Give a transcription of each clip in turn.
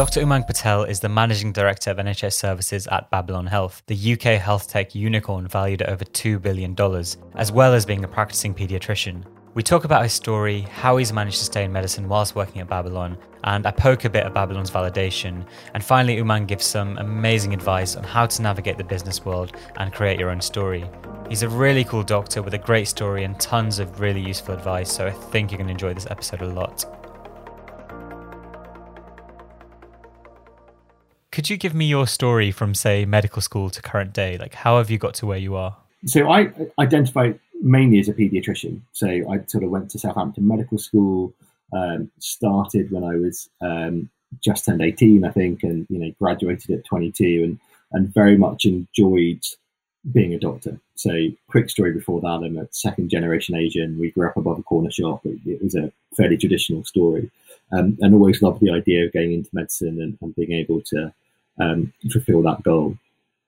Dr. Umang Patel is the Managing Director of NHS Services at Babylon Health, the UK health tech unicorn valued at over $2 billion, as well as being a practicing paediatrician. We talk about his story, how he's managed to stay in medicine whilst working at Babylon, and I poke a bit of Babylon's validation. And finally, Umang gives some amazing advice on how to navigate the business world and create your own story. He's a really cool doctor with a great story and tons of really useful advice, so I think you're going to enjoy this episode a lot. Could you give me your story from, say, medical school to current day? Like, how have you got to where you are? So I identify mainly as a paediatrician. So I sort of went to Southampton Medical School, um, started when I was um, just turned 18, I think, and you know graduated at 22, and and very much enjoyed being a doctor. So quick story before that, I'm a second generation Asian. We grew up above a corner shop. It, it was a fairly traditional story, um, and always loved the idea of going into medicine and, and being able to um, fulfill that goal.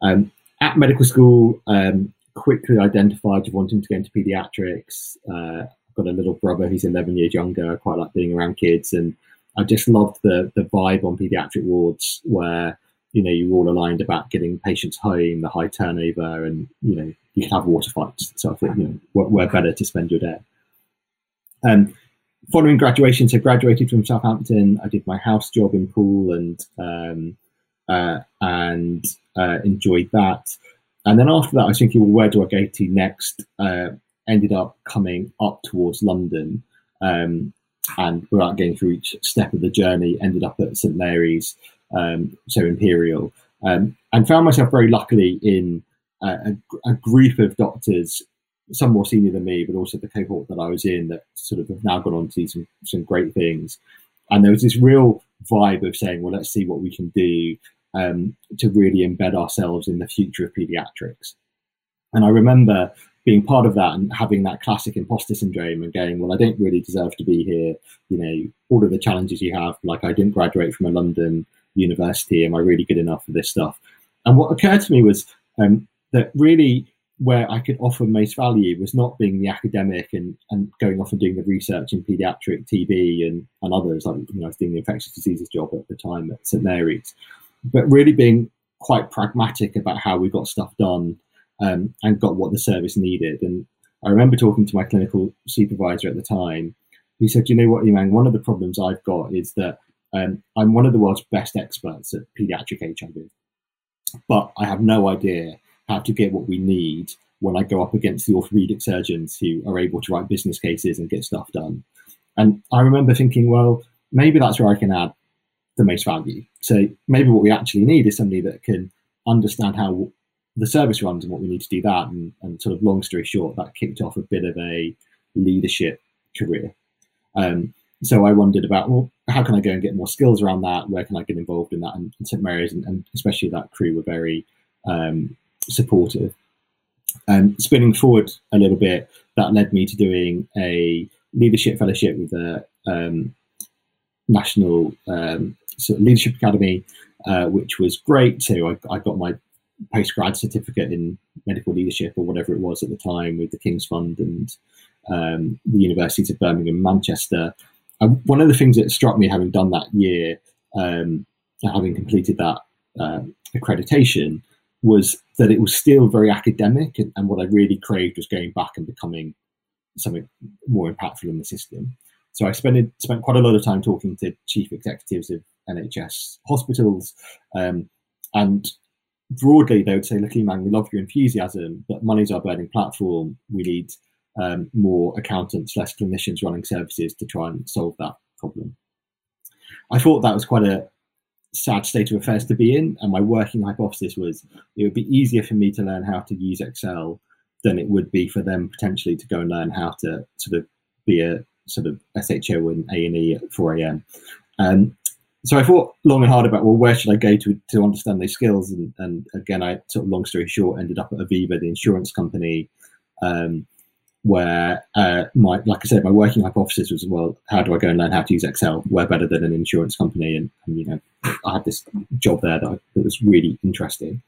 Um, at medical school, um, quickly identified wanting to go into pediatrics. Uh, I've got a little brother who's 11 years younger. I quite like being around kids, and I just loved the the vibe on pediatric wards where you know you're all aligned about getting patients home, the high turnover, and you know you can have water fights. So I thought you know where, where better to spend your day. Um, following graduation, so graduated from Southampton. I did my house job in Poole and um, uh, and uh, enjoyed that. And then after that, I was thinking, well, where do I go to next? Uh, ended up coming up towards London. Um, and without going through each step of the journey, ended up at St Mary's, um, so Imperial, um, and found myself very luckily in a, a, group of doctors, some more senior than me, but also the cohort that I was in that sort of have now gone on to do some, some great things. And there was this real vibe of saying, well, let's see what we can do um, to really embed ourselves in the future of pediatrics. And I remember being part of that and having that classic imposter syndrome and going, well, I don't really deserve to be here. You know, all of the challenges you have, like I didn't graduate from a London university. Am I really good enough for this stuff? And what occurred to me was um, that really where I could offer most value was not being the academic and, and going off and doing the research in pediatric TB and, and others. Like, you know, I was doing the infectious diseases job at the time at St Mary's but really being quite pragmatic about how we got stuff done um, and got what the service needed. And I remember talking to my clinical supervisor at the time. He said, "You know what, Umang? One of the problems I've got is that um, I'm one of the world's best experts at pediatric HIV, but I have no idea how to get what we need when I go up against the orthopedic surgeons who are able to write business cases and get stuff done." And I remember thinking, well, maybe that's where I can add the most value. So maybe what we actually need is somebody that can understand how the service runs and what we need to do that. And, and sort of long story short, that kicked off a bit of a leadership career. Um, so I wondered about, well, how can I go and get more skills around that? Where can I get involved in that? And, and St Mary's and, and, especially that crew were very um, supportive. Um, spinning forward a little bit, that led me to doing a leadership fellowship with the um, National um, sort of leadership academy, uh, which was great. too. I, I got my postgrad certificate in medical leadership or whatever it was at the time with the King's Fund and um, the universities of Birmingham Manchester. And one of the things that struck me having done that year, um, having completed that uh, accreditation, was that it was still very academic. And, and, what I really craved was going back and becoming something more impactful in the system. So I spent spent quite a lot of time talking to chief executives of NHS hospitals, um, and broadly they would say, "Look, man, we love your enthusiasm, but money's our burning platform. We need um, more accountants, less clinicians running services to try and solve that problem." I thought that was quite a sad state of affairs to be in, and my working hypothesis was it would be easier for me to learn how to use Excel than it would be for them potentially to go and learn how to sort of be a sort of SHO and A and E at 4 a.m. Um, so I thought long and hard about well, where should I go to to understand these skills? And, and again, I sort of long story short, ended up at Aviva, the insurance company, um, where uh, my like I said, my working hypothesis was well, how do I go and learn how to use Excel? Where better than an insurance company? And, and you know, I had this job there that, I, that was really interesting.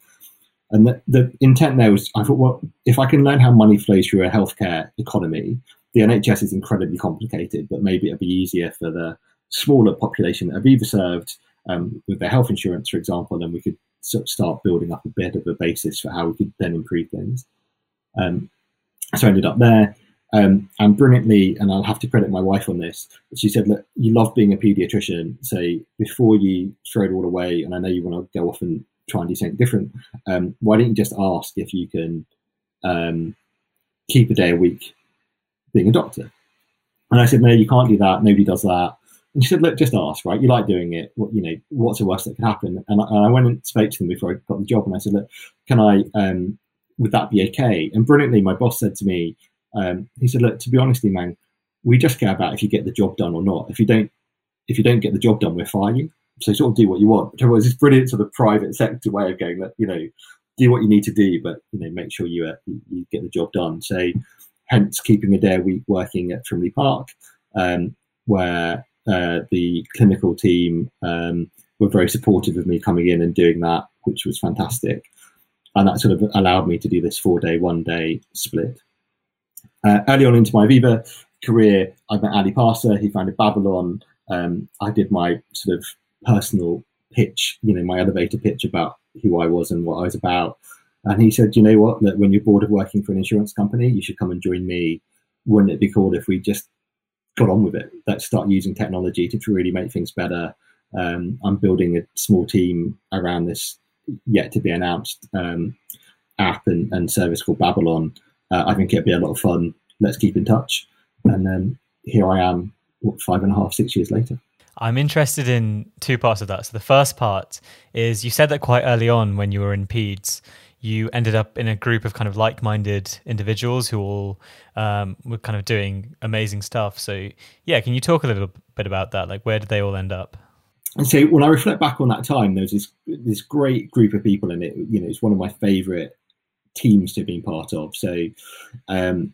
And the, the intent there was, I thought, well, if I can learn how money flows through a healthcare economy, the NHS is incredibly complicated, but maybe it'd be easier for the smaller population that have either served um, with their health insurance, for example, and we could sort of start building up a bit of a basis for how we could then improve things. Um, so I ended up there. Um, and brilliantly, and I'll have to credit my wife on this, she said, Look, you love being a pediatrician. So before you throw it all away, and I know you want to go off and try and do something different, um, why don't you just ask if you can um, keep a day a week being a doctor? And I said, No, you can't do that. Nobody does that. And she said, "Look, just ask, right? You like doing it. What you know? What's the worst that could happen?" And I, and I, went and spoke to them before I got the job, and I said, "Look, can I? Um, would that be okay?" And brilliantly, my boss said to me, um, "He said, look, to be honest, man, we just care about if you get the job done or not. If you don't, if you don't get the job done, we're you. So sort of do what you want." Which was this brilliant sort of private sector way of going that you know, do what you need to do, but you know, make sure you uh, you get the job done. So, hence keeping a day a week working at Frimley Park, um, where uh, the clinical team um, were very supportive of me coming in and doing that, which was fantastic. And that sort of allowed me to do this four day, one day split. Uh, early on into my Aviva career, I met Ali Parsa. He founded Babylon. Um, I did my sort of personal pitch, you know, my elevator pitch about who I was and what I was about. And he said, you know what, that when you're bored of working for an insurance company, you should come and join me. Wouldn't it be cool if we just got on with it. Let's start using technology to really make things better. Um, I'm building a small team around this yet to be announced um, app and, and, service called Babylon. Uh, I think it'd be a lot of fun. Let's keep in touch. And then here I am, what, five and a half, six years later. I'm interested in two parts of that. So the first part is you said that quite early on when you were in PEDS, you ended up in a group of kind of like-minded individuals who all um, were kind of doing amazing stuff. So yeah, can you talk a little bit about that? Like where did they all end up? And so when I reflect back on that time, there was this this great group of people in it. You know, it's one of my favourite teams to have been part of. So um,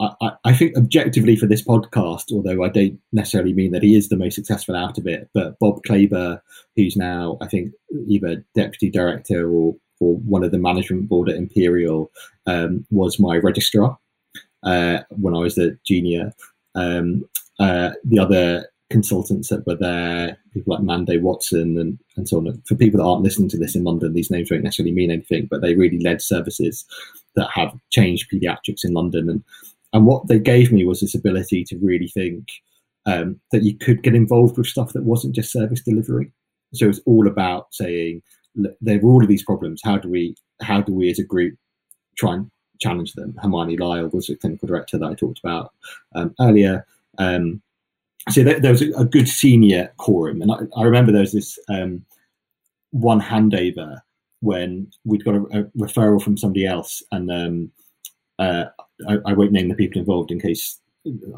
I, I, think objectively for this podcast, although I don't necessarily mean that he is the most successful out of it, but Bob Klaber, who's now I think either deputy director or or one of the management board at Imperial um, was my registrar uh, when I was a junior. Um, uh, the other consultants that were there, people like Mando Watson and, and so on. For people that aren't listening to this in London, these names don't necessarily mean anything, but they really led services that have changed pediatrics in London. And, and what they gave me was this ability to really think um, that you could get involved with stuff that wasn't just service delivery. So it's all about saying, there are all of these problems. How do we how do we as a group try and challenge them? Hermione Lyall was the clinical director that I talked about um, earlier. Um, so there, there was a, a, good senior quorum, and I, I remember there was this um, one handover when we'd got a, a, referral from somebody else, and um, uh, I, I, won't name the people involved in case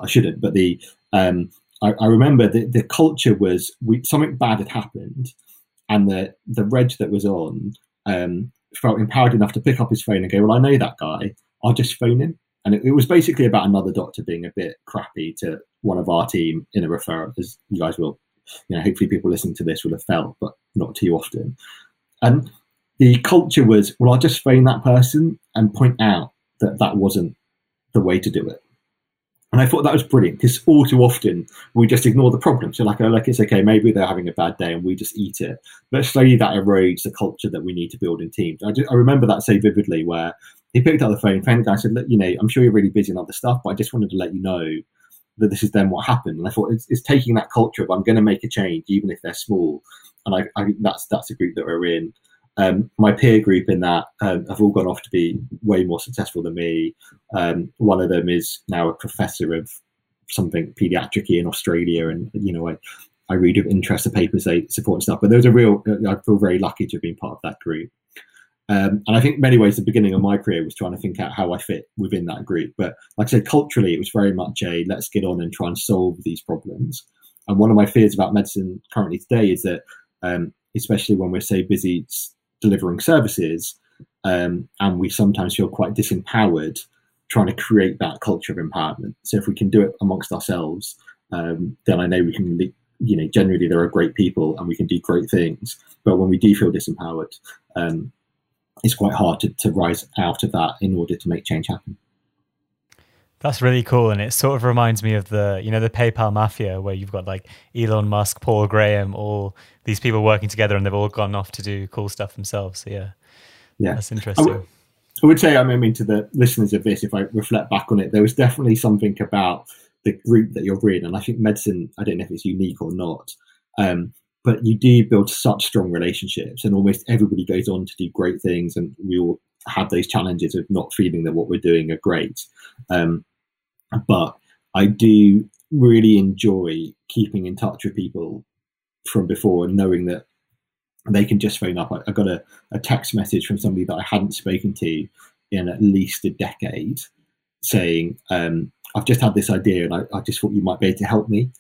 I shouldn't, but the um, I, I, remember the, the culture was we, something bad had happened, and the the reg that was on um, felt empowered enough to pick up his phone and go, "Well, I know that guy. I'll just phone him." And it, it, was basically about another doctor being a bit crappy to one of our team in a referral, as you guys will, you know, hopefully people listening to this will have felt, but not too often. And the culture was, well, I'll just phone that person and point out that that wasn't the way to do it. And I thought that was brilliant because all too often we just ignore the problem. So like, like it's okay, maybe they're having a bad day and we just eat it. But slowly that erodes the culture that we need to build in teams. I, just, I remember that so vividly where he picked up the phone, phoned the guy, said, look, you know, I'm sure you're really busy on other stuff, but I just wanted to let you know that this is then what happened. And I thought it's, it's taking that culture of I'm going to make a change, even if they're small. And I, I think that's that's a group that we're in. Um, my peer group in that um, have all gone off to be way more successful than me. Um, one of them is now a professor of something pediatric in Australia, and you know, I, I read with interest the papers they support and stuff. But there was a real, I feel very lucky to have been part of that group. Um, and I think many ways the beginning of my career was trying to think out how I fit within that group. But like I said, culturally, it was very much a let's get on and try and solve these problems. And one of my fears about medicine currently today is that, um, especially when we're so busy delivering services, um, and we sometimes feel quite disempowered trying to create that culture of empowerment. So if we can do it amongst ourselves, um, then I know we can. You know, generally there are great people and we can do great things. But when we do feel disempowered, um, it's quite hard to, to rise out of that in order to make change happen. That's really cool, and it sort of reminds me of the you know the PayPal mafia, where you've got like Elon Musk, Paul Graham, all these people working together, and they've all gone off to do cool stuff themselves. So yeah, yeah, that's interesting. I would, would say, I mean, to the listeners of this, if I reflect back on it, there was definitely something about the group that you're in, and I think medicine. I don't know if it's unique or not, um, but you do build such strong relationships, and almost everybody goes on to do great things, and we all have those challenges of not feeling that what we're doing are great. Um, but I do really enjoy keeping in touch with people from before and knowing that they can just phone up. I, I got a, a text message from somebody that I hadn't spoken to in at least a decade saying, um, I've just had this idea and I, I, just thought you might be able to help me.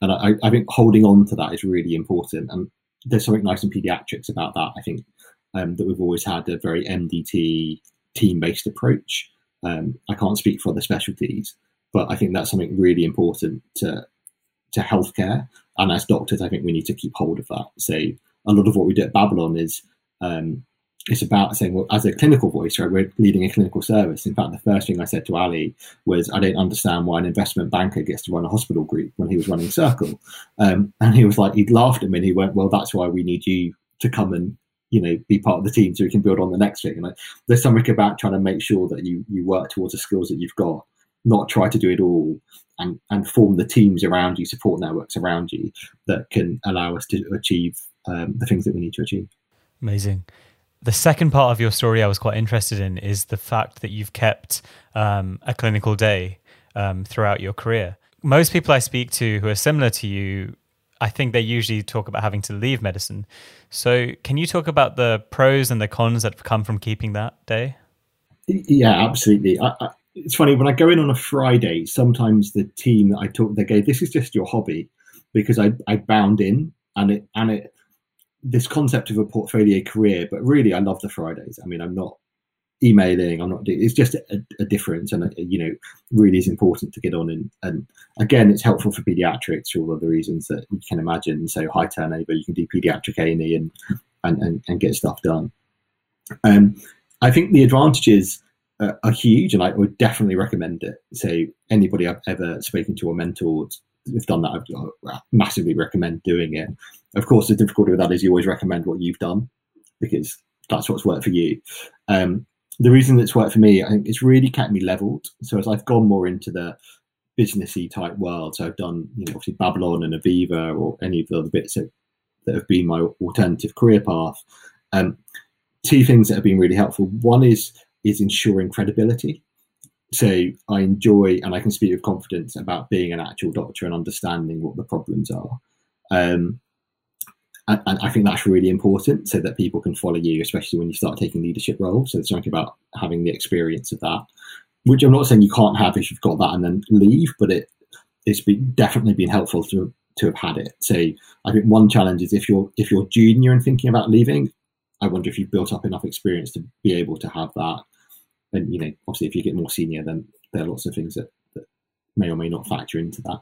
And I, I, think holding on to that is really important. And there's something nice in pediatrics about that. I think um, that we've always had a very MDT team based approach. Um, I can't speak for other specialties, but I think that's something really important to to healthcare. And as doctors, I think we need to keep hold of that. So a lot of what we do at Babylon is um, it's about saying, well, as a clinical voice, right, we're leading a clinical service. In fact, the first thing I said to Ali was, I don't understand why an investment banker gets to run a hospital group when he was running Circle. Um, and he was like, he laughed at me and he went, well, that's why we need you to come and you know be part of the team so we can build on the next thing and like, there's something about trying to make sure that you you work towards the skills that you've got not try to do it all and, and form the teams around you, support networks around you that can allow us to achieve um, the things that we need to achieve. Amazing. The second part of your story I was quite interested in is the fact that you've kept um, a clinical day um, throughout your career. Most people I speak to who are similar to you, I think they usually talk about having to leave medicine. So, can you talk about the pros and the cons that come from keeping that day? Yeah, absolutely. I, I, it's funny when I go in on a Friday. Sometimes the team that I talk, they go, "This is just your hobby," because I I bound in and it and it this concept of a portfolio career. But really, I love the Fridays. I mean, I'm not emailing. I'm not. It's just a, a difference, and you know, really is important to get on. And and again, it's helpful for paediatrics for all of the reasons that you can imagine. So high turnover, you can do paediatric A and E and and and get stuff done. Um, I think the advantages uh, are huge, and I would definitely recommend it. So anybody I've ever spoken to or mentored have done that. I massively recommend doing it. Of course, the difficulty with that is you always recommend what you've done because that's what's worked for you. Um, the reason it's worked for me, I think it's really kept me leveled. So as I've gone more into the businessy type world, so I've done, you know, obviously Babylon and Aviva or any of the other bits that, that have been my alternative career path. Um, two things that have been really helpful. One is is ensuring credibility. So I enjoy and I can speak with confidence about being an actual doctor and understanding what the problems are. Um, and, and, I think that's really important so that people can follow you, especially when you start taking leadership roles. So it's something about having the experience of that, which I'm not saying you can't have if you've got that and then leave, but it it's been, definitely been helpful to to have had it. So I think one challenge is if you're if you're junior and thinking about leaving, I wonder if you've built up enough experience to be able to have that and you know, obviously, if you get more senior, then there are lots of things that, that may or may not factor into that.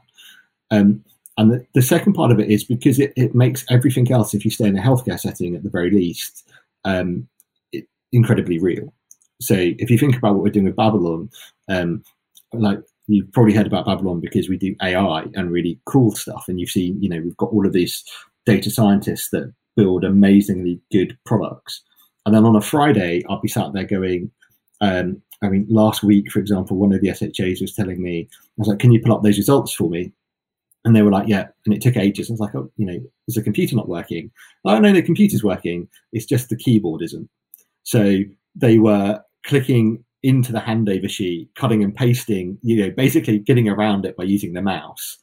Um, and the, the, second part of it is because it, it makes everything else, if you stay in a healthcare setting at the very least, um, it, incredibly real. So if you think about what we're doing with Babylon, um, like you've probably heard about Babylon because we do AI and really cool stuff, and you've seen, you know, we've got all of these data scientists that build amazingly good products. And then on a Friday, I'll be sat there going, um, I mean, last week, for example, one of the SHOs was telling me, I was like, can you pull up those results for me? And they were like, yeah. And it took ages. I was like, oh, you know, is the computer not working? Oh, no, the computer's working. It's just the keyboard isn't. So they were clicking into the handover sheet, cutting and pasting, you know, basically getting around it by using the mouse.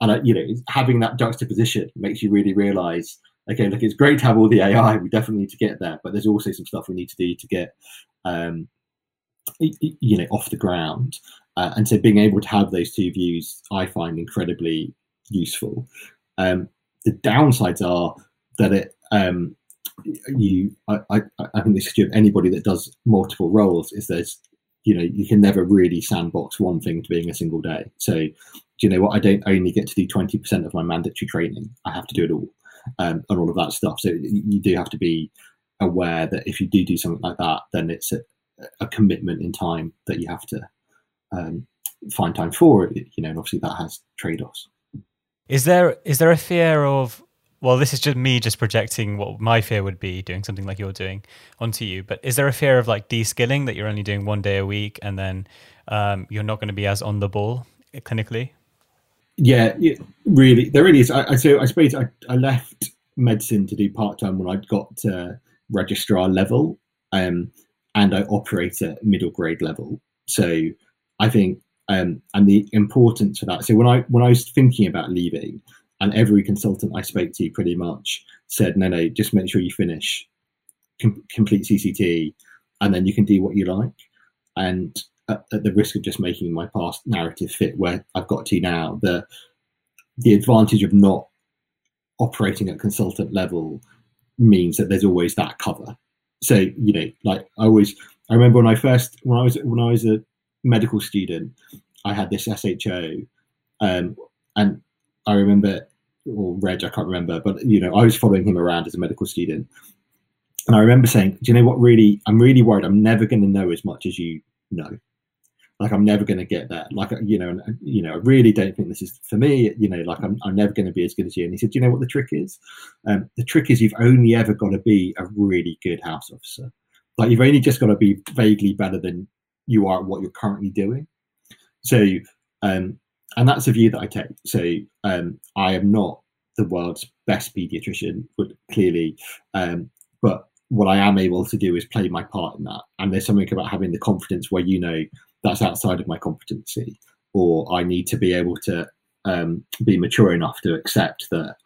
And, uh, you know, having that juxtaposition makes you really realize, okay, look, it's great to have all the AI. We definitely need to get there, but there's also some stuff we need to do to get um, you know off the ground. Uh, and so being able to have those two views i find incredibly useful. Um, the downsides are that it um, you I, I, I think this is true of anybody that does multiple roles is there's you know you can never really sandbox one thing to being a single day. So do you know what? I don't only get to do 20% of my mandatory training. I have to do it all um, and all of that stuff. So you do have to be aware that if you do do something like that then it's a, a commitment in time that you have to um, find time for. You know, and obviously that has trade offs. Is there is there a fear of well, this is just me just projecting what my fear would be doing something like you're doing onto you. But is there a fear of like de-skilling that you're only doing one day a week and then um, you're not going to be as on the ball clinically? Yeah, really, there really is. I, so I suppose I, I left medicine to do part time when I got to registrar level, um, and I operate at middle grade level. So I think, um, and the importance of that. So when I when I was thinking about leaving, and every consultant I spoke to pretty much said, no, no, just make sure you finish com- complete CCT, and then you can do what you like. And at, at, the risk of just making my past narrative fit where I've got to now, the the advantage of not operating at consultant level means that there's always that cover. So you know, like I always, I remember when I first when I was when I was a medical student, I had this SHO, um, and I remember or Reg, I can't remember, but you know, I was following him around as a medical student, and I remember saying, "Do you know what? Really, I'm really worried. I'm never going to know as much as you know. Like, I'm never going to get that. Like, you know, you know, I really don't think this is for me. You know, like, I'm, I'm never going to be as good as you." And he said, "Do you know what the trick is? Um, the trick is you've only ever got to be a really good house officer. Like, you've only just got to be vaguely better than you are at what you're currently doing. So, um, and that's a view that I take. So um, I am not the world's best pediatrician, but clearly, um, but what I am able to do is play my part in that. And there's something about having the confidence where you know that's outside of my competency, or I need to be able to um, be mature enough to accept that.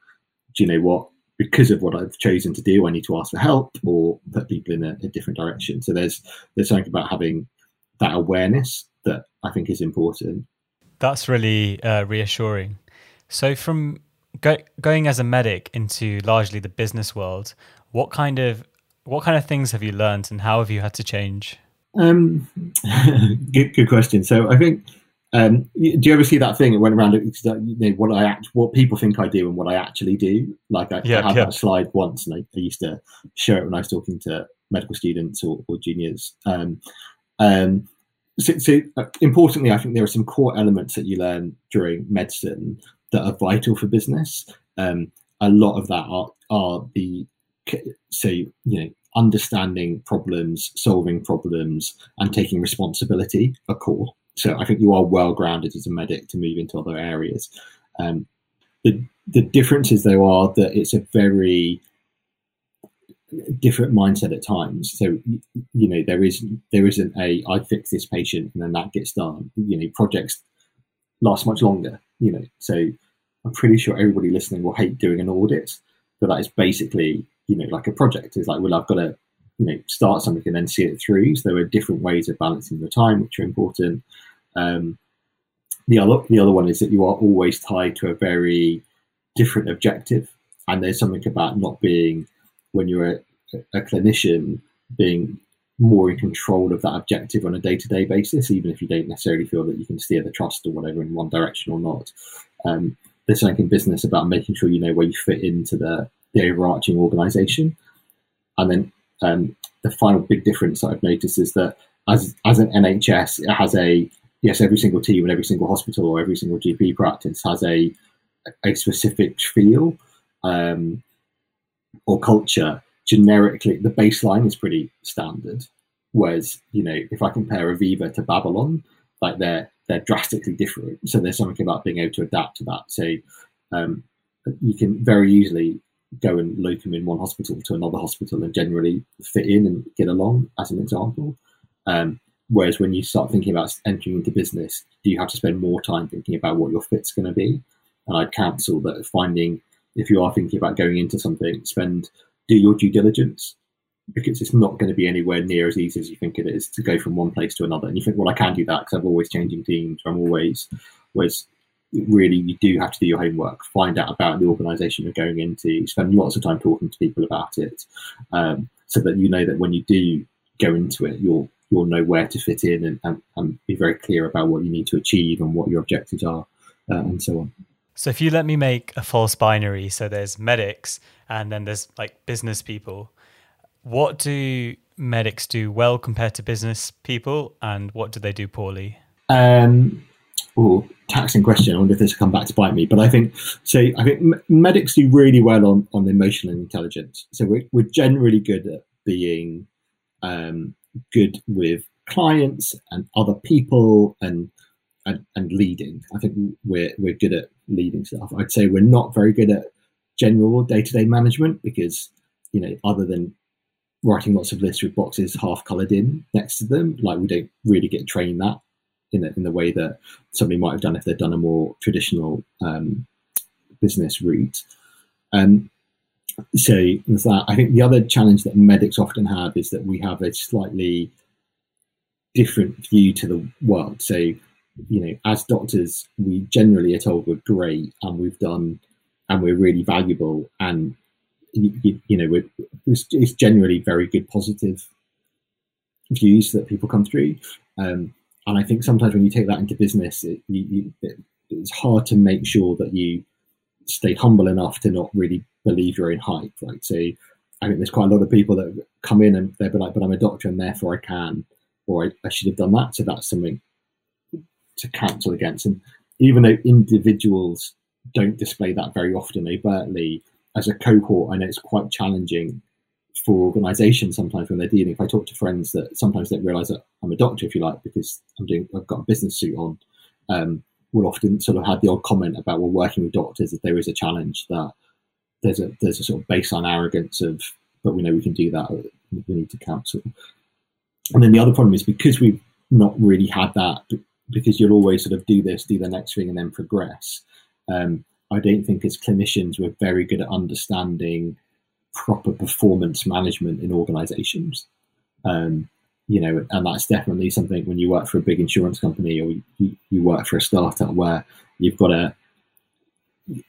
Do you know what? Because of what I've chosen to do, I need to ask for help or put people in a, a different direction. So there's there's something about having that awareness that I think is important. That's really uh, reassuring. So, from go- going as a medic into largely the business world, what kind of what kind of things have you learned, and how have you had to change? Um, good, good question. So, I think um, do you ever see that thing that went around? You know, what I act, what people think I do, and what I actually do. Like I, yeah, I had that slide once, and I, I, used to share it when I was talking to medical students or, or juniors. Um, um, so, so uh, importantly, I think there are some core elements that you learn during medicine that are vital for business. Um, a lot of that are, are the so you know understanding problems, solving problems, and taking responsibility are core. So I think you are well grounded as a medic to move into other areas. Um, the the differences though are that it's a very different mindset at times. So you know there is there isn't a I fix this patient and then that gets done. You know projects last much longer. You know so I'm pretty sure everybody listening will hate doing an audit, but that is basically you know like a project. It's like well I've got to you know start something and then see it through. So there are different ways of balancing the time which are important. Um, the other the other one is that you are always tied to a very different objective, and there's something about not being when you're a, a clinician being more in control of that objective on a day-to-day basis, even if you don't necessarily feel that you can steer the trust or whatever in one direction or not. Um, there's something in business about making sure you know where you fit into the, the overarching organization. And then um, the final big difference that I've noticed is that as as an NHS, it has a yes, every single team and every single hospital or every single GP practice has a a specific feel. Um, or culture, generically the baseline is pretty standard. Whereas, you know, if I compare Aviva to Babylon, like they're they're drastically different. So there's something about being able to adapt to that. So um, you can very easily go and locum in one hospital to another hospital and generally fit in and get along, as an example. Um, whereas when you start thinking about entering into business, do you have to spend more time thinking about what your fit's going to be? And I'd counsel that finding if you are thinking about going into something, spend do your due diligence because it's not going to be anywhere near as easy as you think it is to go from one place to another. And you think, well, I can do that because I'm always changing teams. I'm always, whereas really you do have to do your homework, find out about the organisation you're going into, spend lots of time talking to people about it, um, so that you know that when you do go into it, you'll you'll know where to fit in and, and, and be very clear about what you need to achieve and what your objectives are, uh, and so on. So if you let me make a false binary, so there's medics and then there's like business people, what do medics do well compared to business people and what do they do poorly? Um, or taxing question. I wonder if this will come back to bite me. But I think so. I think medics do really well on on emotional intelligence. So we're we're generally good at being um, good with clients and other people and, and and leading. I think we're we're good at leading stuff. I'd say we're not very good at general day to day management because you know other than writing lots of lists with boxes half coloured in next to them, like we don't really get trained that in the, in the way that somebody might have done if they'd done a more traditional um, business route. Um, so there's that. I think the other challenge that medics often have is that we have a slightly different view to the world. So, you know, as doctors, we generally are told we're great and we've done and we're really valuable and you, you know it's, it's, generally very good positive views that people come through um, and I think sometimes when you take that into business, it, you, it, it's hard to make sure that you stay humble enough to not really believe your own hype, right? So I think there's quite a lot of people that come in and they'll be like, "But I'm a doctor, and therefore I can," or I, I should have done that. So that's something to cancel against. And even though individuals don't display that very often overtly, as a cohort, I know it's quite challenging for organisations sometimes when they're dealing. If I talk to friends that sometimes don't realise that I'm a doctor, if you like, because I'm doing, I've got a business suit on, um, will often sort of have the odd comment about well, working with doctors that there is a challenge that there's a there's a sort of baseline arrogance of, but we know we can do that. We need to counsel. And then the other problem is because we've not really had that, because you'll always sort of do this, do the next thing, and then progress. Um, I don't think as clinicians we're very good at understanding proper performance management in organizations. Um, you know, and that's definitely something when you work for a big insurance company or you, you work for a startup where you've got to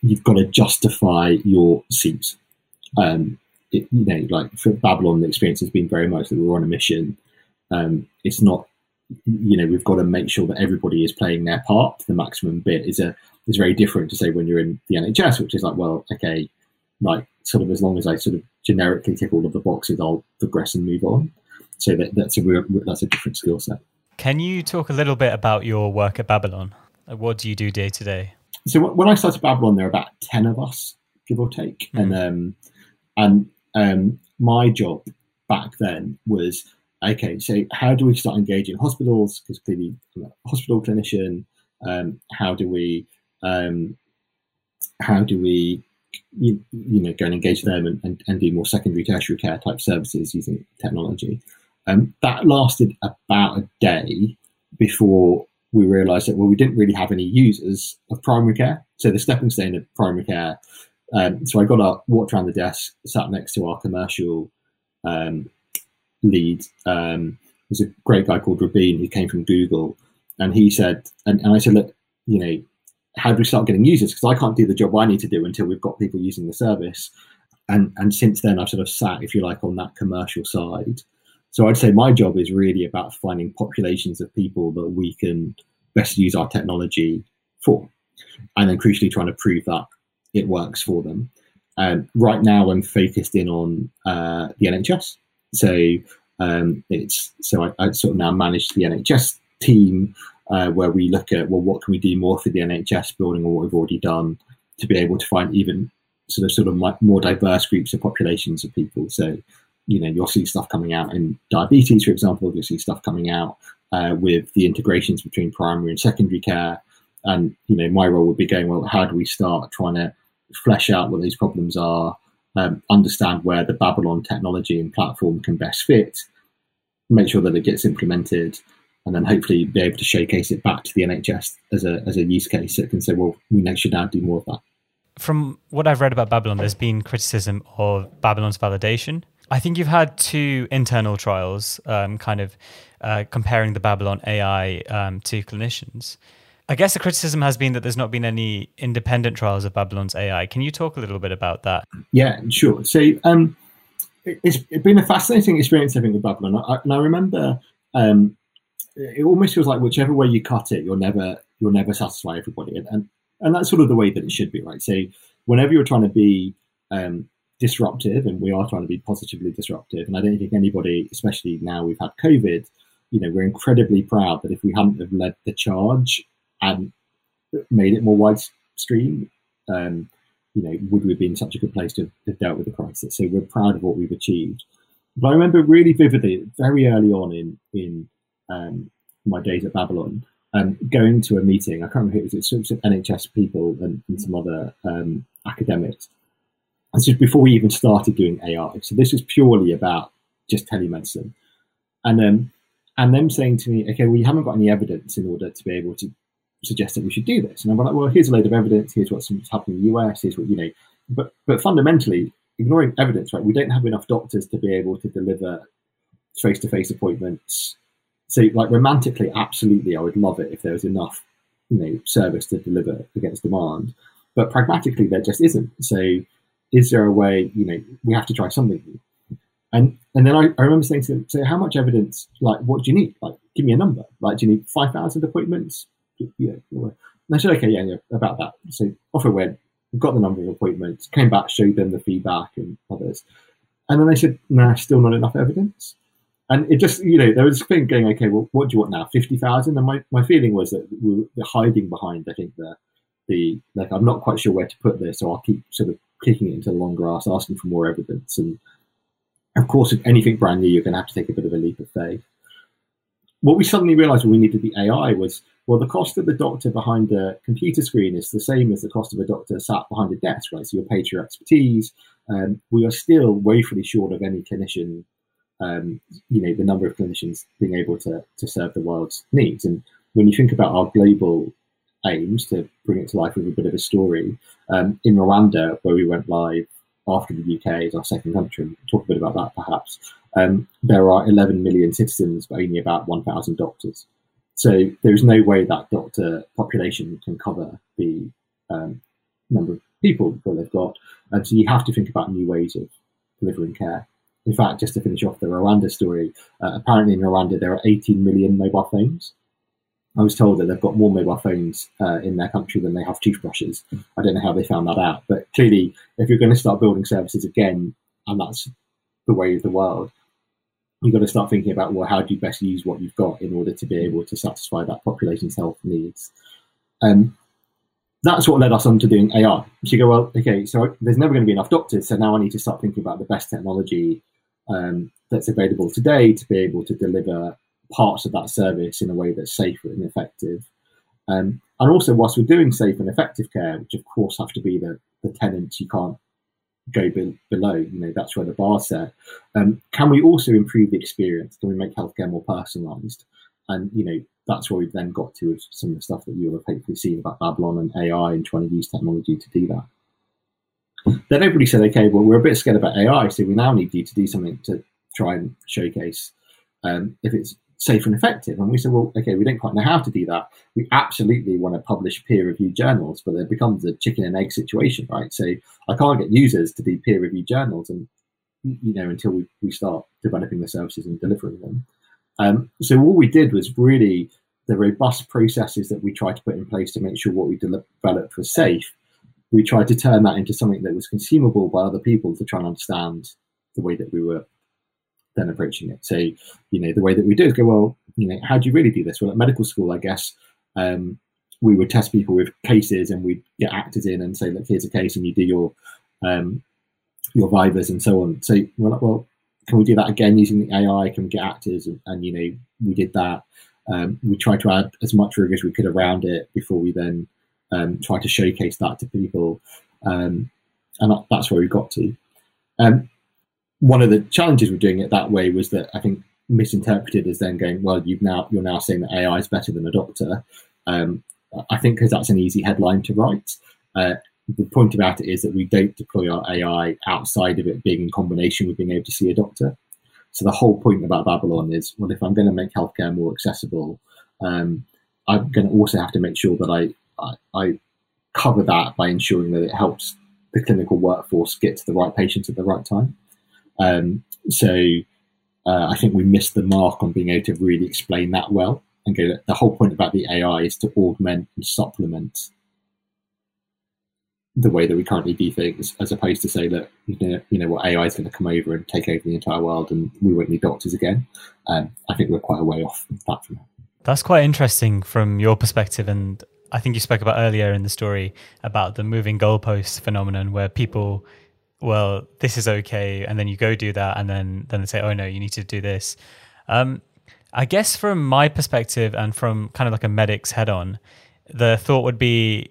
you've got to justify your seats. Um, it, you know, like for Babylon, the experience has been very much that we're on a mission. Um, it's not, you know, we've got to make sure that everybody is playing their part to the maximum bit. Is a is very different to say when you're in the NHS, which is like, well, okay, like sort of as long as I sort of generically tick all of the boxes, I'll progress and move on. So that, that's a real, that's a different skill set. Can you talk a little bit about your work at Babylon? Like what do you do day to day? So when I started Babylon, there were about ten of us, give or take, mm. and um, and um, my job back then was okay. So how do we start engaging hospitals? Because clearly, I'm a hospital clinician. Um, how do we um, how do we you, you know, go and engage them and, and, and, do more secondary tertiary care type services using technology. Um, that lasted about a day before we realised that well, we didn't really have any users of primary care. So the stepping stone of primary care. Um, so I got up, walked around the desk, sat next to our commercial um, lead. Um, there's a great guy called Rabin who came from Google, and he said, and, and I said, look, you know, how do we start getting users? Because I can't do the job I need to do until we've got people using the service. And and since then, I've sort of sat, if you like, on that commercial side. So I'd say my job is really about finding populations of people that we can best use our technology for, and then crucially trying to prove that it works for them. Um, right now, I'm focused in on uh, the NHS. So um, it's so I, I, sort of now manage the NHS team uh, where we look at well, what can we do more for the NHS building on what we've already done to be able to find even sort of sort of more diverse groups of populations of people. So, you know, you'll see stuff coming out in diabetes, for example. You'll see stuff coming out uh, with the integrations between primary and secondary care. And you know, my role would be going well. How do we start trying to flesh out what these problems are? Um, understand where the Babylon technology and platform can best fit, make sure that it gets implemented, and then hopefully be able to showcase it back to the NHS as a as a use case that can say, well, we should now do more of that. From what I've read about Babylon, there's been criticism of Babylon's validation. I think you've had two internal trials, um, kind of uh, comparing the Babylon AI um, to clinicians. I guess the criticism has been that there's not been any independent trials of Babylon's AI. Can you talk a little bit about that? Yeah, sure. So um, it's been a fascinating experience living with Babylon. I, and I remember um, it almost feels like whichever way you cut it, you'll never you'll never satisfy everybody, and and, and that's sort of the way that it should be, right? So whenever you're trying to be um, disruptive, and we are trying to be positively disruptive, and I don't think anybody, especially now we've had COVID, you know, we're incredibly proud that if we hadn't have led the charge and made it more widestream, um, you know, would we be in such a good place to have dealt with the crisis? So we're proud of what we've achieved. But I remember really vividly, very early on in in um, my days at Babylon, um, going to a meeting. I can't remember who it was. It was NHS people and, and some other um, academics. And was before we even started doing AI. So this was purely about just telemedicine. And um, and them saying to me, okay, well, you haven't got any evidence in order to be able to suggest that we should do this. And I'm like, well, here's a load of evidence. Here's what's happening in the US. Here's what, you know, but, but fundamentally, ignoring evidence, right? We don't have enough doctors to be able to deliver face to face appointments. So, like, romantically, absolutely, I would love it if there was enough, you know, service to deliver against demand. But pragmatically, there just isn't. So, is there a way, you know, we have to try something new? and and then I, I remember saying to them, so how much evidence, like, what do you need? Like, give me a number. Like, do you need 5,000 appointments? Yeah. And I said, okay, yeah, yeah, about that. So off I went, got the number of appointments, came back, showed them the feedback and others. And then they said, nah, still not enough evidence. And it just, you know, there was a thing going, okay, well, what do you want now? 50,000? And my, my feeling was that we were hiding behind, I think, the, the, like, I'm not quite sure where to put this, so I'll keep sort of kicking it into the long grass, asking for more evidence. And of course, if anything brand new, you're going to have to take a bit of a leap of faith. What we suddenly realized when we needed the AI was well, the cost of the doctor behind a computer screen is the same as the cost of a doctor sat behind a desk, right? So you're paid for your expertise. Um, we are still woefully short of any clinician, um, you know, the number of clinicians being able to, to serve the world's needs. And when you think about our global aims to bring it to life with a bit of a story, um, in Rwanda, where we went live after the UK as our second country, and talk a bit about that perhaps, um, there are 11 million citizens, but only about 1,000 doctors. So there's no way that doctor population can cover the um, number of people that they've got. And so you have to think about new ways of delivering care. In fact, just to finish off the Rwanda story, uh, apparently in Rwanda there are 18 million mobile phones. I was told that they've got more mobile phones uh, in their country than they have toothbrushes. I don't know how they found that out, but clearly, if you're going to start building services again, and that's the way of the world, you've got to start thinking about well, how do you best use what you've got in order to be able to satisfy that population's health needs. Um, that's what led us on to doing AI. So you go, well, okay, so there's never going to be enough doctors, so now I need to start thinking about the best technology um, that's available today to be able to deliver parts of that service in a way that's safer and effective. Um, and also, whilst we're doing safe and effective care, which of course have to be the, the tenants, you can't go be- below. You know, that's where the bar's set. Um, can we also improve the experience? Can we make healthcare more personalised? And you know, that's where we've then got to with some of the stuff that you'll have hopefully seen about Babylon and AI and trying to use technology to do that. Then everybody said, okay, well, we're a bit scared about AI, so we now need you to do something to try and showcase um, if it's safe and effective. And we said, well, okay, we don't quite know how to do that. We absolutely want to publish peer reviewed journals, but it becomes a chicken and egg situation, right? So I can't get users to do peer reviewed journals and you know until we, we start developing the services and delivering them. Um, so all we did was really the robust processes that we tried to put in place to make sure what we developed was safe. We tried to turn that into something that was consumable by other people to try and understand the way that we were then approaching it. So, you know, the way that we do is go, well, you know, how do you really do this? Well, at medical school, I guess um, we would test people with cases and we'd get actors in and say, look, here's a case, and you do your um, your vivas and so on. So like, well, can we do that again using the AI? Can we get actors? And, and you know, we did that. Um, we tried to add as much rigor as we could around it before we then um, try to showcase that to people. Um, and that, that's where we got to. Um, one of the challenges with doing it that way was that I think misinterpreted as then going, well, you've now you're now saying that AI is better than a doctor. Um, I think because that's an easy headline to write. Uh, the point about it is that we don't deploy our AI outside of it being in combination with being able to see a doctor. So the whole point about Babylon is, well, if I'm going to make healthcare more accessible, um, I'm going to also have to make sure that I, I, cover that by ensuring that it helps the clinical workforce get to the right patients at the right time. Um, so uh, I think we missed the mark on being able to really explain that well and go. The whole point about the AI is to augment and supplement the way that we currently do things, as opposed to say that you know, you know what AI is going to come over and take over the entire world, and we won't need doctors again. Um, I think we're quite a way off that from that. That's quite interesting from your perspective, and I think you spoke about earlier in the story about the moving goalposts phenomenon, where people, well, this is okay, and then you go do that, and then then they say, oh no, you need to do this. Um, I guess from my perspective and from kind of like a medic's head on, the thought would be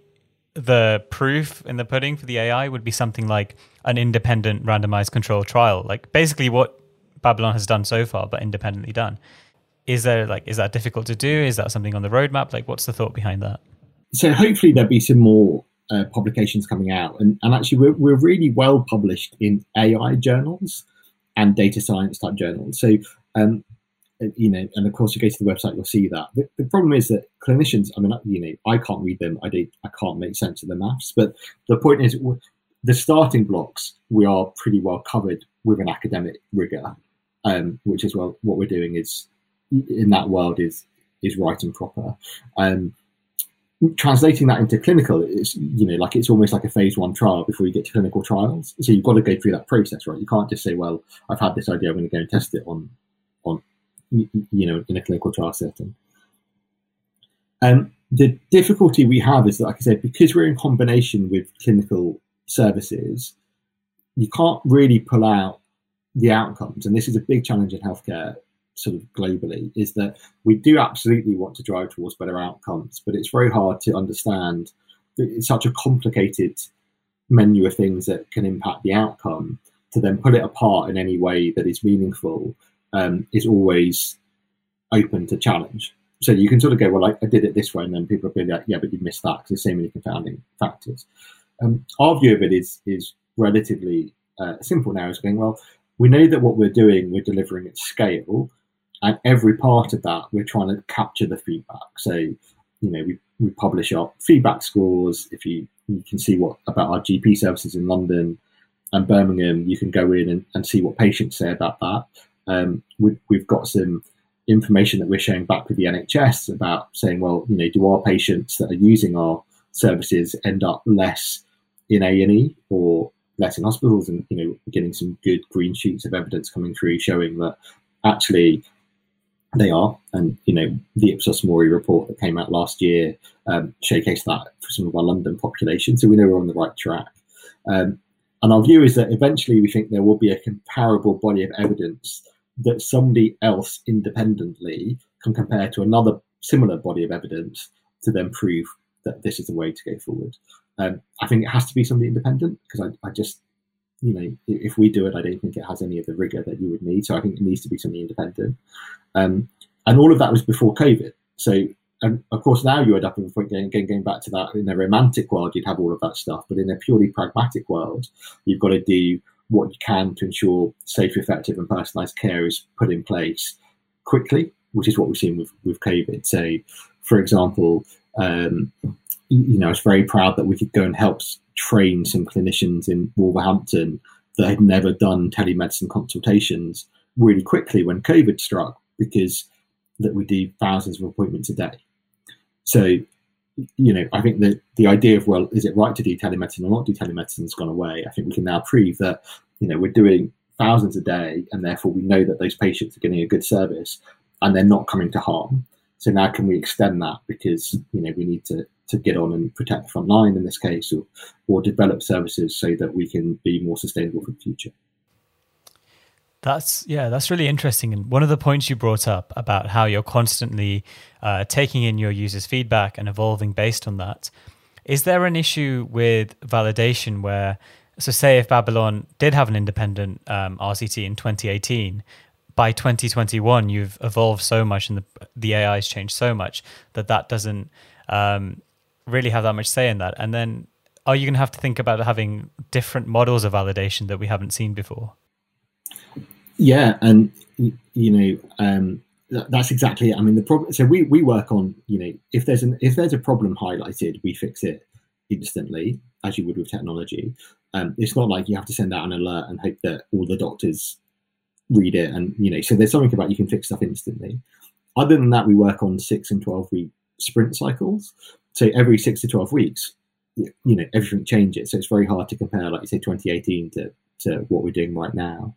the proof in the pudding for the AI would be something like an independent randomized control trial, like basically what Babylon has done so far, but independently done. Is there like is that difficult to do? Is that something on the roadmap? Like, what's the thought behind that? So hopefully there'll be some more uh, publications coming out, and, and actually we're we're really well published in AI journals and data science type journals. So um, uh, you know, and of course you go to the website, you'll see that. The, the, problem is that clinicians, I mean, you know, I can't read them. I don't, I can't make sense of the maths. But the point is, the starting blocks we are pretty well covered with an academic rigor, um, which is well what we're doing is in that world is is right and proper. Um, translating that into clinical is you know like it's almost like a phase one trial before you get to clinical trials so you've got to go through that process right you can't just say well i've had this idea i'm going to go and test it on on you know, in a clinical trial setting. Um, the difficulty we have is that, like I said, because we're in combination with clinical services, you can't really pull out the outcomes. And this is a big challenge in healthcare, sort of globally, is that we do absolutely want to drive towards better outcomes, but it's very hard to understand. It's such a complicated menu of things that can impact the outcome to then pull it apart in any way that is meaningful um, is always open to challenge. So you can sort of go, well, I, I did it this way, and then people will be like, yeah, but you missed that because there's so many confounding factors. Um, our view of it is is relatively uh, simple now. Is going well. We know that what we're doing, we're delivering at scale, and every part of that, we're trying to capture the feedback. So, you know, we, we publish our feedback scores. If you you can see what about our GP services in London and Birmingham, you can go in and, and see what patients say about that um, we, we've got some information that we're sharing back with the NHS about saying, well, you know, do our patients that are using our services end up less in A and E or less in hospitals? And you know, getting some good green sheets of evidence coming through showing that actually they are. And you know, the Ipsos Mori report that came out last year um, showcased that for some of our London population. So we know we're on the right track. Um, and our view is that eventually we think there will be a comparable body of evidence that somebody else independently can compare to another similar body of evidence to then prove that this is the way to go forward. Um, I think it has to be somebody independent because I, I, just, you know, if we do it, I don't think it has any of the rigor that you would need. So I think it needs to be something independent. Um, and all of that was before COVID. So, and of course, now you end up in going, going back to that in a romantic world, you'd have all of that stuff. But in a purely pragmatic world, you've got to do what you can to ensure safe, effective, and personalised care is put in place quickly, which is what we've seen with, with COVID. So, for example, um, you know, I was very proud that we could go and help train some clinicians in Wolverhampton that had never done telemedicine consultations really quickly when COVID struck because that we do thousands of appointments a day. So you know, I think that the idea of well, is it right to do telemedicine or not do telemedicine has gone away. I think we can now prove that you know we're doing thousands a day, and therefore we know that those patients are getting a good service and they're not coming to harm. So now can we extend that because you know we need to to get on and protect the front line in this case, or or develop services so that we can be more sustainable for the future. That's yeah, that's really interesting. And one of the points you brought up about how you're constantly uh, taking in your users' feedback and evolving based on that. Is there an issue with validation where, so say if Babylon did have an independent um, RCT in 2018, by 2021 you've evolved so much and the the AI has changed so much that that doesn't um, really have that much say in that. And then are you going to have to think about having different models of validation that we haven't seen before? Yeah, and you know um, that's exactly it. I mean, the problem. So we we work on you know if there's an if there's a problem highlighted, we fix it instantly as you would with technology. Um, it's not like you have to send out an alert and hope that all the doctors read it and you know. So there's something about you can fix stuff instantly. Other than that, we work on six and twelve week sprint cycles. So every six to twelve weeks, you know, everything changes. So it's very hard to compare, like you say, 2018 to to what we're doing right now.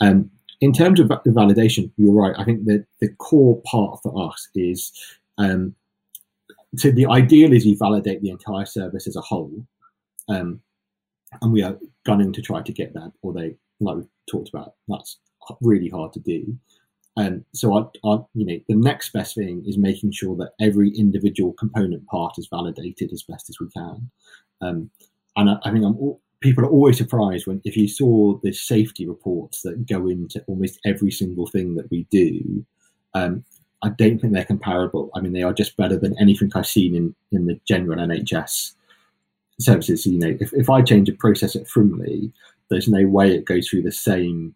Um, in terms of validation, you're right. I think that the core part for us is um, so the ideal is you validate the entire service as a whole, um, and we are gunning to try to get that. Although, like we talked about, that's really hard to do. And so, I, I, you know, the next best thing is making sure that every individual component part is validated as best as we can. Um, and I, I think people are always surprised when if you saw the safety reports that go into almost every single thing that we do. Um, I don't think they're comparable. I mean, they are just better than anything I've seen in, in the general NHS services. You know, if, if I change a process at Frimley, there's no way it goes through the same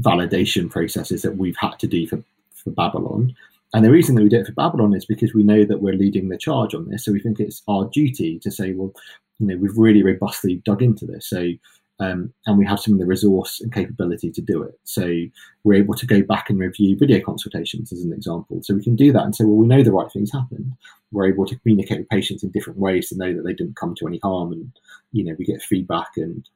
validation processes that we've had to do for, for Babylon. And the reason that we do it for Babylon is because we know that we're leading the charge on this. So we think it's our duty to say, well, you know, we've really robustly dug into this. So, um, and we have some of the resource and capability to do it. So we're able to go back and review video consultations as an example. So we can do that and say, well, we know the right things happened. We're able to communicate with patients in different ways to know that they didn't come to any harm, and you know, we get feedback and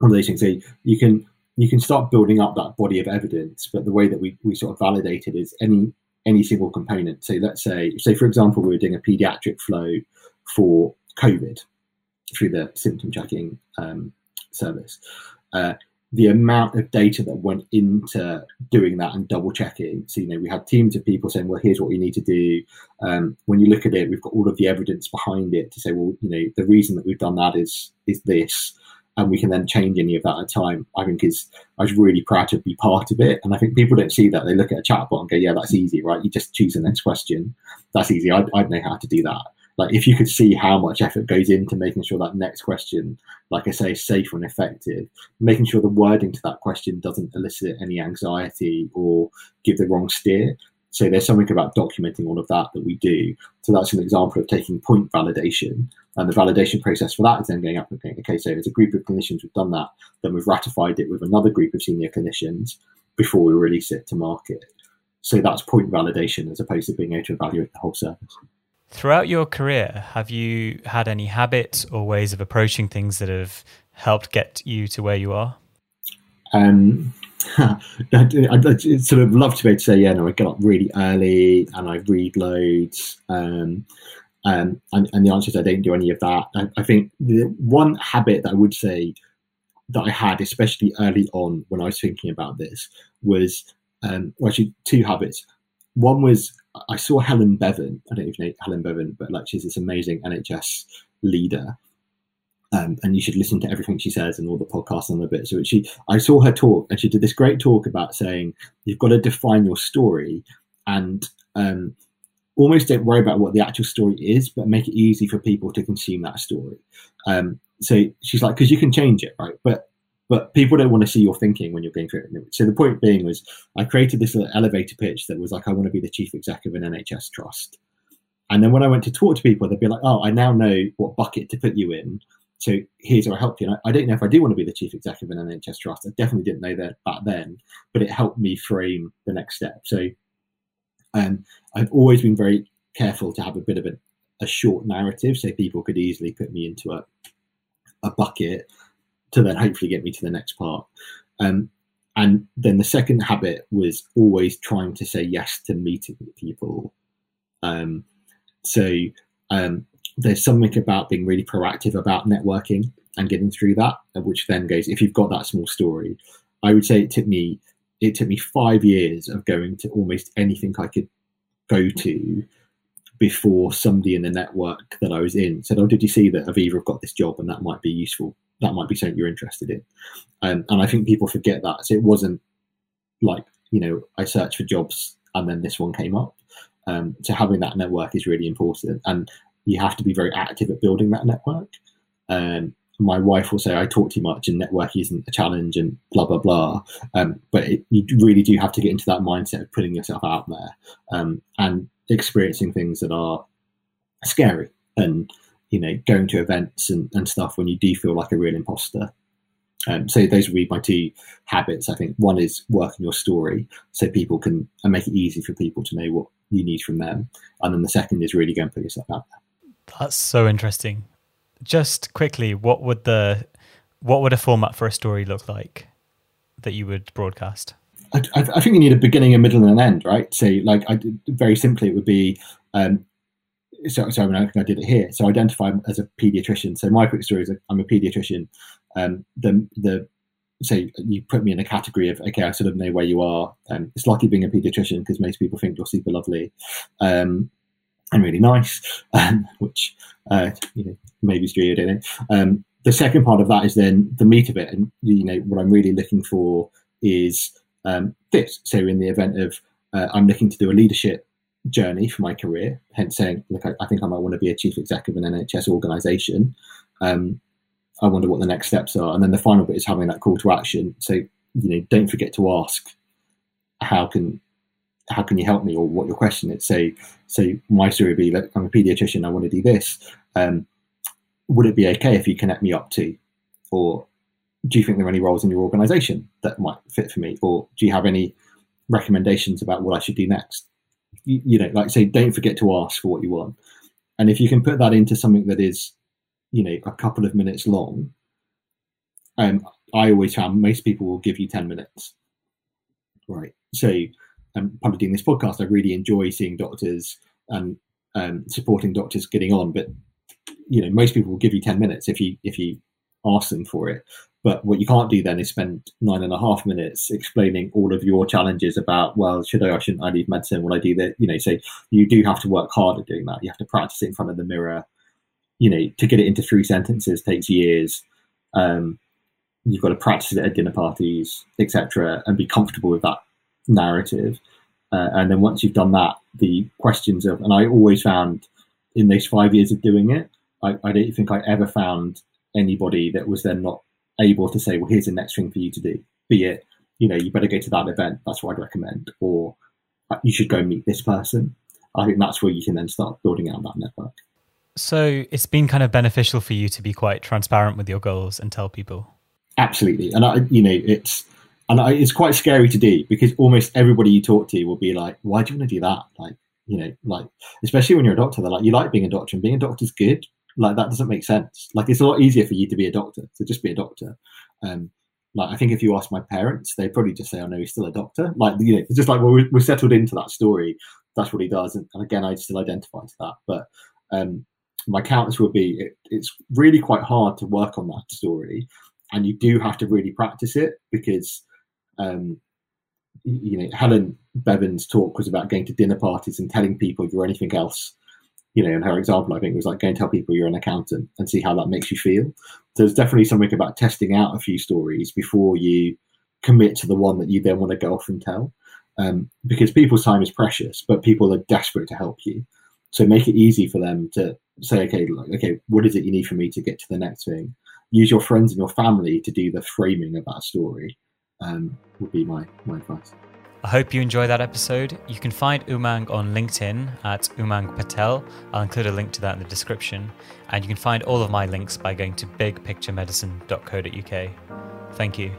all those things. So you can you can start building up that body of evidence. But the way that we, we sort of validate it is any any single component. So let's say, say for example, we were doing a pediatric flow for COVID through the symptom checking um, service. Uh, the amount of data that went into doing that and double checking. So, you know, we had teams of people saying, well, here's what you need to do. Um, when you look at it, we've got all of the evidence behind it to say, well, you know, the reason that we've done that is is this and we can then change any of that at a time. I think is I was really proud to be part of it, and I think people don't see that. They look at a chatbot and go, "Yeah, that's easy, right? You just choose the next question. That's easy. I'd, I'd know how to do that." Like if you could see how much effort goes into making sure that next question, like I say, is safe and effective, making sure the wording to that question doesn't elicit any anxiety or give the wrong steer. So there's something about documenting all of that that we do. So that's an example of taking point validation. And the validation process for that is then going up and going, okay, so as a group of clinicians, we've done that. Then we've ratified it with another group of senior clinicians before we release it to market. So that's point validation as opposed to being able to evaluate the whole service. Throughout your career, have you had any habits or ways of approaching things that have helped get you to where you are? Um, I'd, I'd, sort of love to be able to say, yeah, no, I get up really early and I read loads. Um, um, and, and, the answer is I don't do any of that. I, I, think the one habit that I would say that I had, especially early on when I was thinking about this, was um, well, actually two habits. One was I saw Helen Bevan. I don't you know Helen Bevan, but like she's this amazing NHS leader, um, and you should listen to everything she says and all the podcasts and the bit. So she, I saw her talk, and she did this great talk about saying you've got to define your story and um, almost don't worry about what the actual story is, but make it easy for people to consume that story. Um, so she's like, because you can change it, right? But but people don't want to see your thinking when you're going through it. So the point being was, I created this elevator pitch that was like, I want to be the chief executive of an NHS trust. And then when I went to talk to people, they'd be like, oh, I now know what bucket to put you in so here's where I help you. And I, I, don't know if I do want to be the chief executive of an NHS trust. I definitely didn't know that back then, but it helped me frame the next step. So um, I've always been very careful to have a bit of a, a short narrative so people could easily put me into a, a bucket to then hopefully get me to the next part. Um, and then the second habit was always trying to say yes to meeting people. Um, so um, there's something about being really proactive about networking and getting through that, which then goes if you've got that small story. I would say it took me it took me five years of going to almost anything I could go to before somebody in the network that I was in said, "Oh, did you see that Aviva have got this job and that might be useful? That might be something you're interested in." Um, and I think people forget that. So it wasn't like you know I searched for jobs and then this one came up. Um, so having that network is really important. And you have to be very active at building that network. Um, my wife will say I talk too much and networking isn't a challenge and blah blah blah. Um, but it, you really do have to get into that mindset of putting yourself out there um, and experiencing things that are scary and you know going to events and, and stuff when you do feel like a real imposter. Um, so those would be my two habits. I think one is working your story so people can and make it easy for people to know what you need from them, and then the second is really go and put yourself out there. That's so interesting. Just quickly, what would the what would a format for a story look like that you would broadcast? I, I think you need a beginning, a middle, and an end, right? So, like, I, very simply, it would be um, so, so I, mean, I I did it here. So identify as a pediatrician. So my quick story is I'm a pediatrician. Um, the the say you put me in a category of okay, I sort of know where you are. Um, it's lucky being a pediatrician because most people think you're super lovely um, and really nice, um, which uh, you know maybe is true. I don't know. Um, the second part of that is then the meat of it, and you know what I'm really looking for is um, this. So in the event of uh, I'm looking to do a leadership journey for my career, hence saying, look, I, I think I might want to be a chief executive of an NHS organisation. Um, I wonder what the next steps are. And then the final bit is having that call to action. So, you know, don't forget to ask how can how can you help me or what your question is. Say, so my story would be like I'm a pediatrician, I want to do this. Um, would it be okay if you connect me up to? Or do you think there are any roles in your organization that might fit for me? Or do you have any recommendations about what I should do next? you, you know, like say, don't forget to ask for what you want. And if you can put that into something that is, you know, a couple of minutes long, um, I always found most people will give you 10 minutes. Right. So, um, probably doing this podcast, I really enjoy seeing doctors and um, supporting doctors getting on. But, you know, most people will give you 10 minutes if you, if you ask them for it. But what you can't do then is spend nine and a half minutes explaining all of your challenges about, well, should I or shouldn't I leave medicine? Will I do that? You know, so you do have to work hard at doing that. You have to practice it in front of the mirror. You know, to get it into three sentences takes years. Um, you've got to practice it at dinner parties, etc., and be comfortable with that narrative. Uh, and then once you've done that, the questions of, and I always found in those five years of doing it, I, I don't think I ever found anybody that was then not able to say, well, here's the next thing for you to do. Be it, you know, you better go to that event. That's what I'd recommend. Or uh, you should go meet this person. I think that's where you can then start building out that network. So it's been kind of beneficial for you to be quite transparent with your goals and tell people. Absolutely, and I, you know, it's and I, it's quite scary to do because almost everybody you talk to will be like, "Why do you want to do that?" Like, you know, like especially when you're a doctor, they're like, "You like being a doctor, and being a doctor is good." like that doesn't make sense. Like it's a lot easier for you to be a doctor, so just be a doctor. Um, like I think if you ask my parents, they probably just say, "Oh no, he's still a doctor." Like you know, it's just like well, we're, we're settled into that story. That's what he does, and, and again, I still identify to that. But um, my counter would be, it, it's really quite hard to work on that story, and you do have to really practice it because, um, you know, Helen Bevan's talk was about going to dinner parties and telling people you're anything else you know, and her example, I think was like go and tell people you're an accountant and see how that makes you feel. So there's definitely something about testing out a few stories before you commit to the one that you then want to go off and tell. Um, because people's time is precious, but people are desperate to help you. So make it easy for them to say, okay, like, okay, what is it you need from me to get to the next thing? Use your friends and your family to do the framing of that story. Um, would be my my advice. I hope you enjoy that episode. You can find Umang on LinkedIn at Umang Patel. I'll include a link to that in the description. And you can find all of my links by going to bigpicturemedicine.co.uk. Thank you.